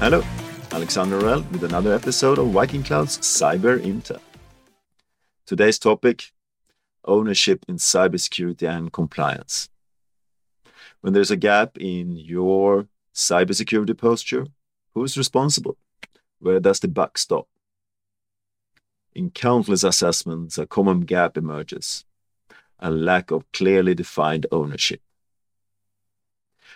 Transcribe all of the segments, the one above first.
Hello, Alexander Norell with another episode of VikingCloud's Cyber Intel. Today's topic ownership in cybersecurity and compliance. When there's a gap in your cybersecurity posture, who's responsible? Where does the buck stop? In countless assessments, a common gap emerges a lack of clearly defined ownership.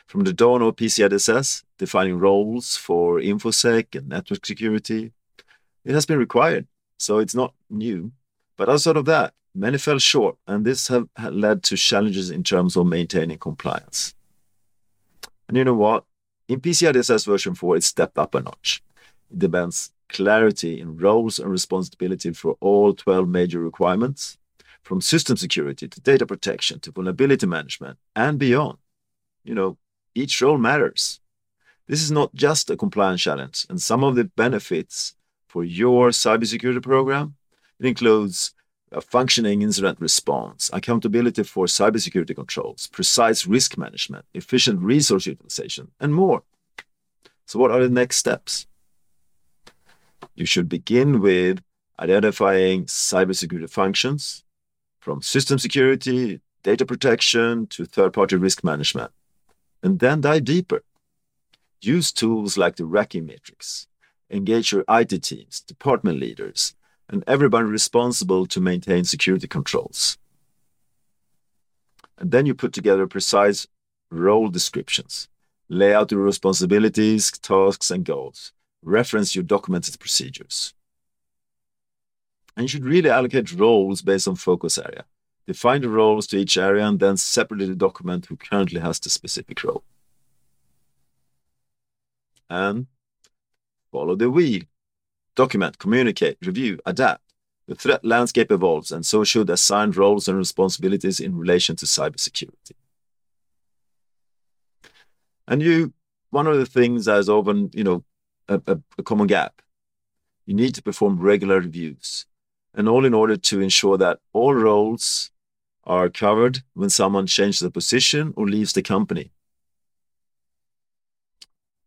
From the dawn of PCI DSS, defining roles for InfoSec and network security, it has been required, so it's not new. But outside of that, many fell short, and this have led to challenges in terms of maintaining compliance. And you know what? In PCI DSS version 4, it stepped up a notch. It demands clarity in roles and responsibility for all 12 major requirements, from system security to data protection to vulnerability management and beyond. You know, each role matters. This is not just a compliance challenge, and some of the benefits for your cybersecurity program it includes a functioning incident response, accountability for cybersecurity controls, precise risk management, efficient resource utilization, and more. So, what are the next steps? You should begin with identifying cybersecurity functions from system security, data protection to third party risk management, and then dive deeper. Use tools like the RACI matrix. Engage your IT teams, department leaders, and everybody responsible to maintain security controls. And then you put together precise role descriptions, lay out your responsibilities, tasks, and goals, reference your documented procedures. And you should really allocate roles based on focus area. Define the roles to each area and then separately document who currently has the specific role. And follow the wheel document, communicate, review, adapt. The threat landscape evolves, and so should assigned roles and responsibilities in relation to cybersecurity. And you, one of the things that is often, you know, a, a, a common gap, you need to perform regular reviews, and all in order to ensure that all roles are covered when someone changes the position or leaves the company.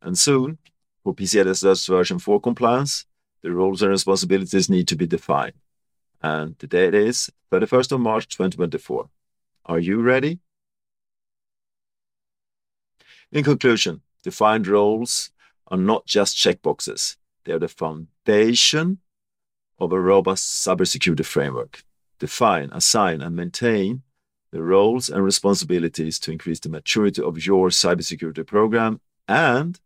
And soon, for PCI DSS version 4 compliance, the roles and responsibilities need to be defined. And the date is 31st of March 2024. Are you ready? In conclusion, defined roles are not just checkboxes, they are the foundation of a robust cybersecurity framework. Define, assign, and maintain the roles and responsibilities to increase the maturity of your cybersecurity program and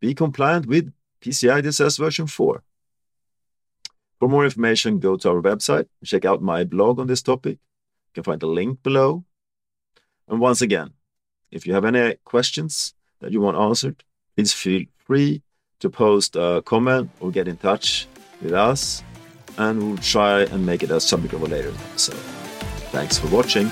be compliant with PCI DSS version 4. For more information, go to our website, check out my blog on this topic. You can find the link below. And once again, if you have any questions that you want answered, please feel free to post a comment or get in touch with us, and we'll try and make it a subject of a later episode. Thanks for watching.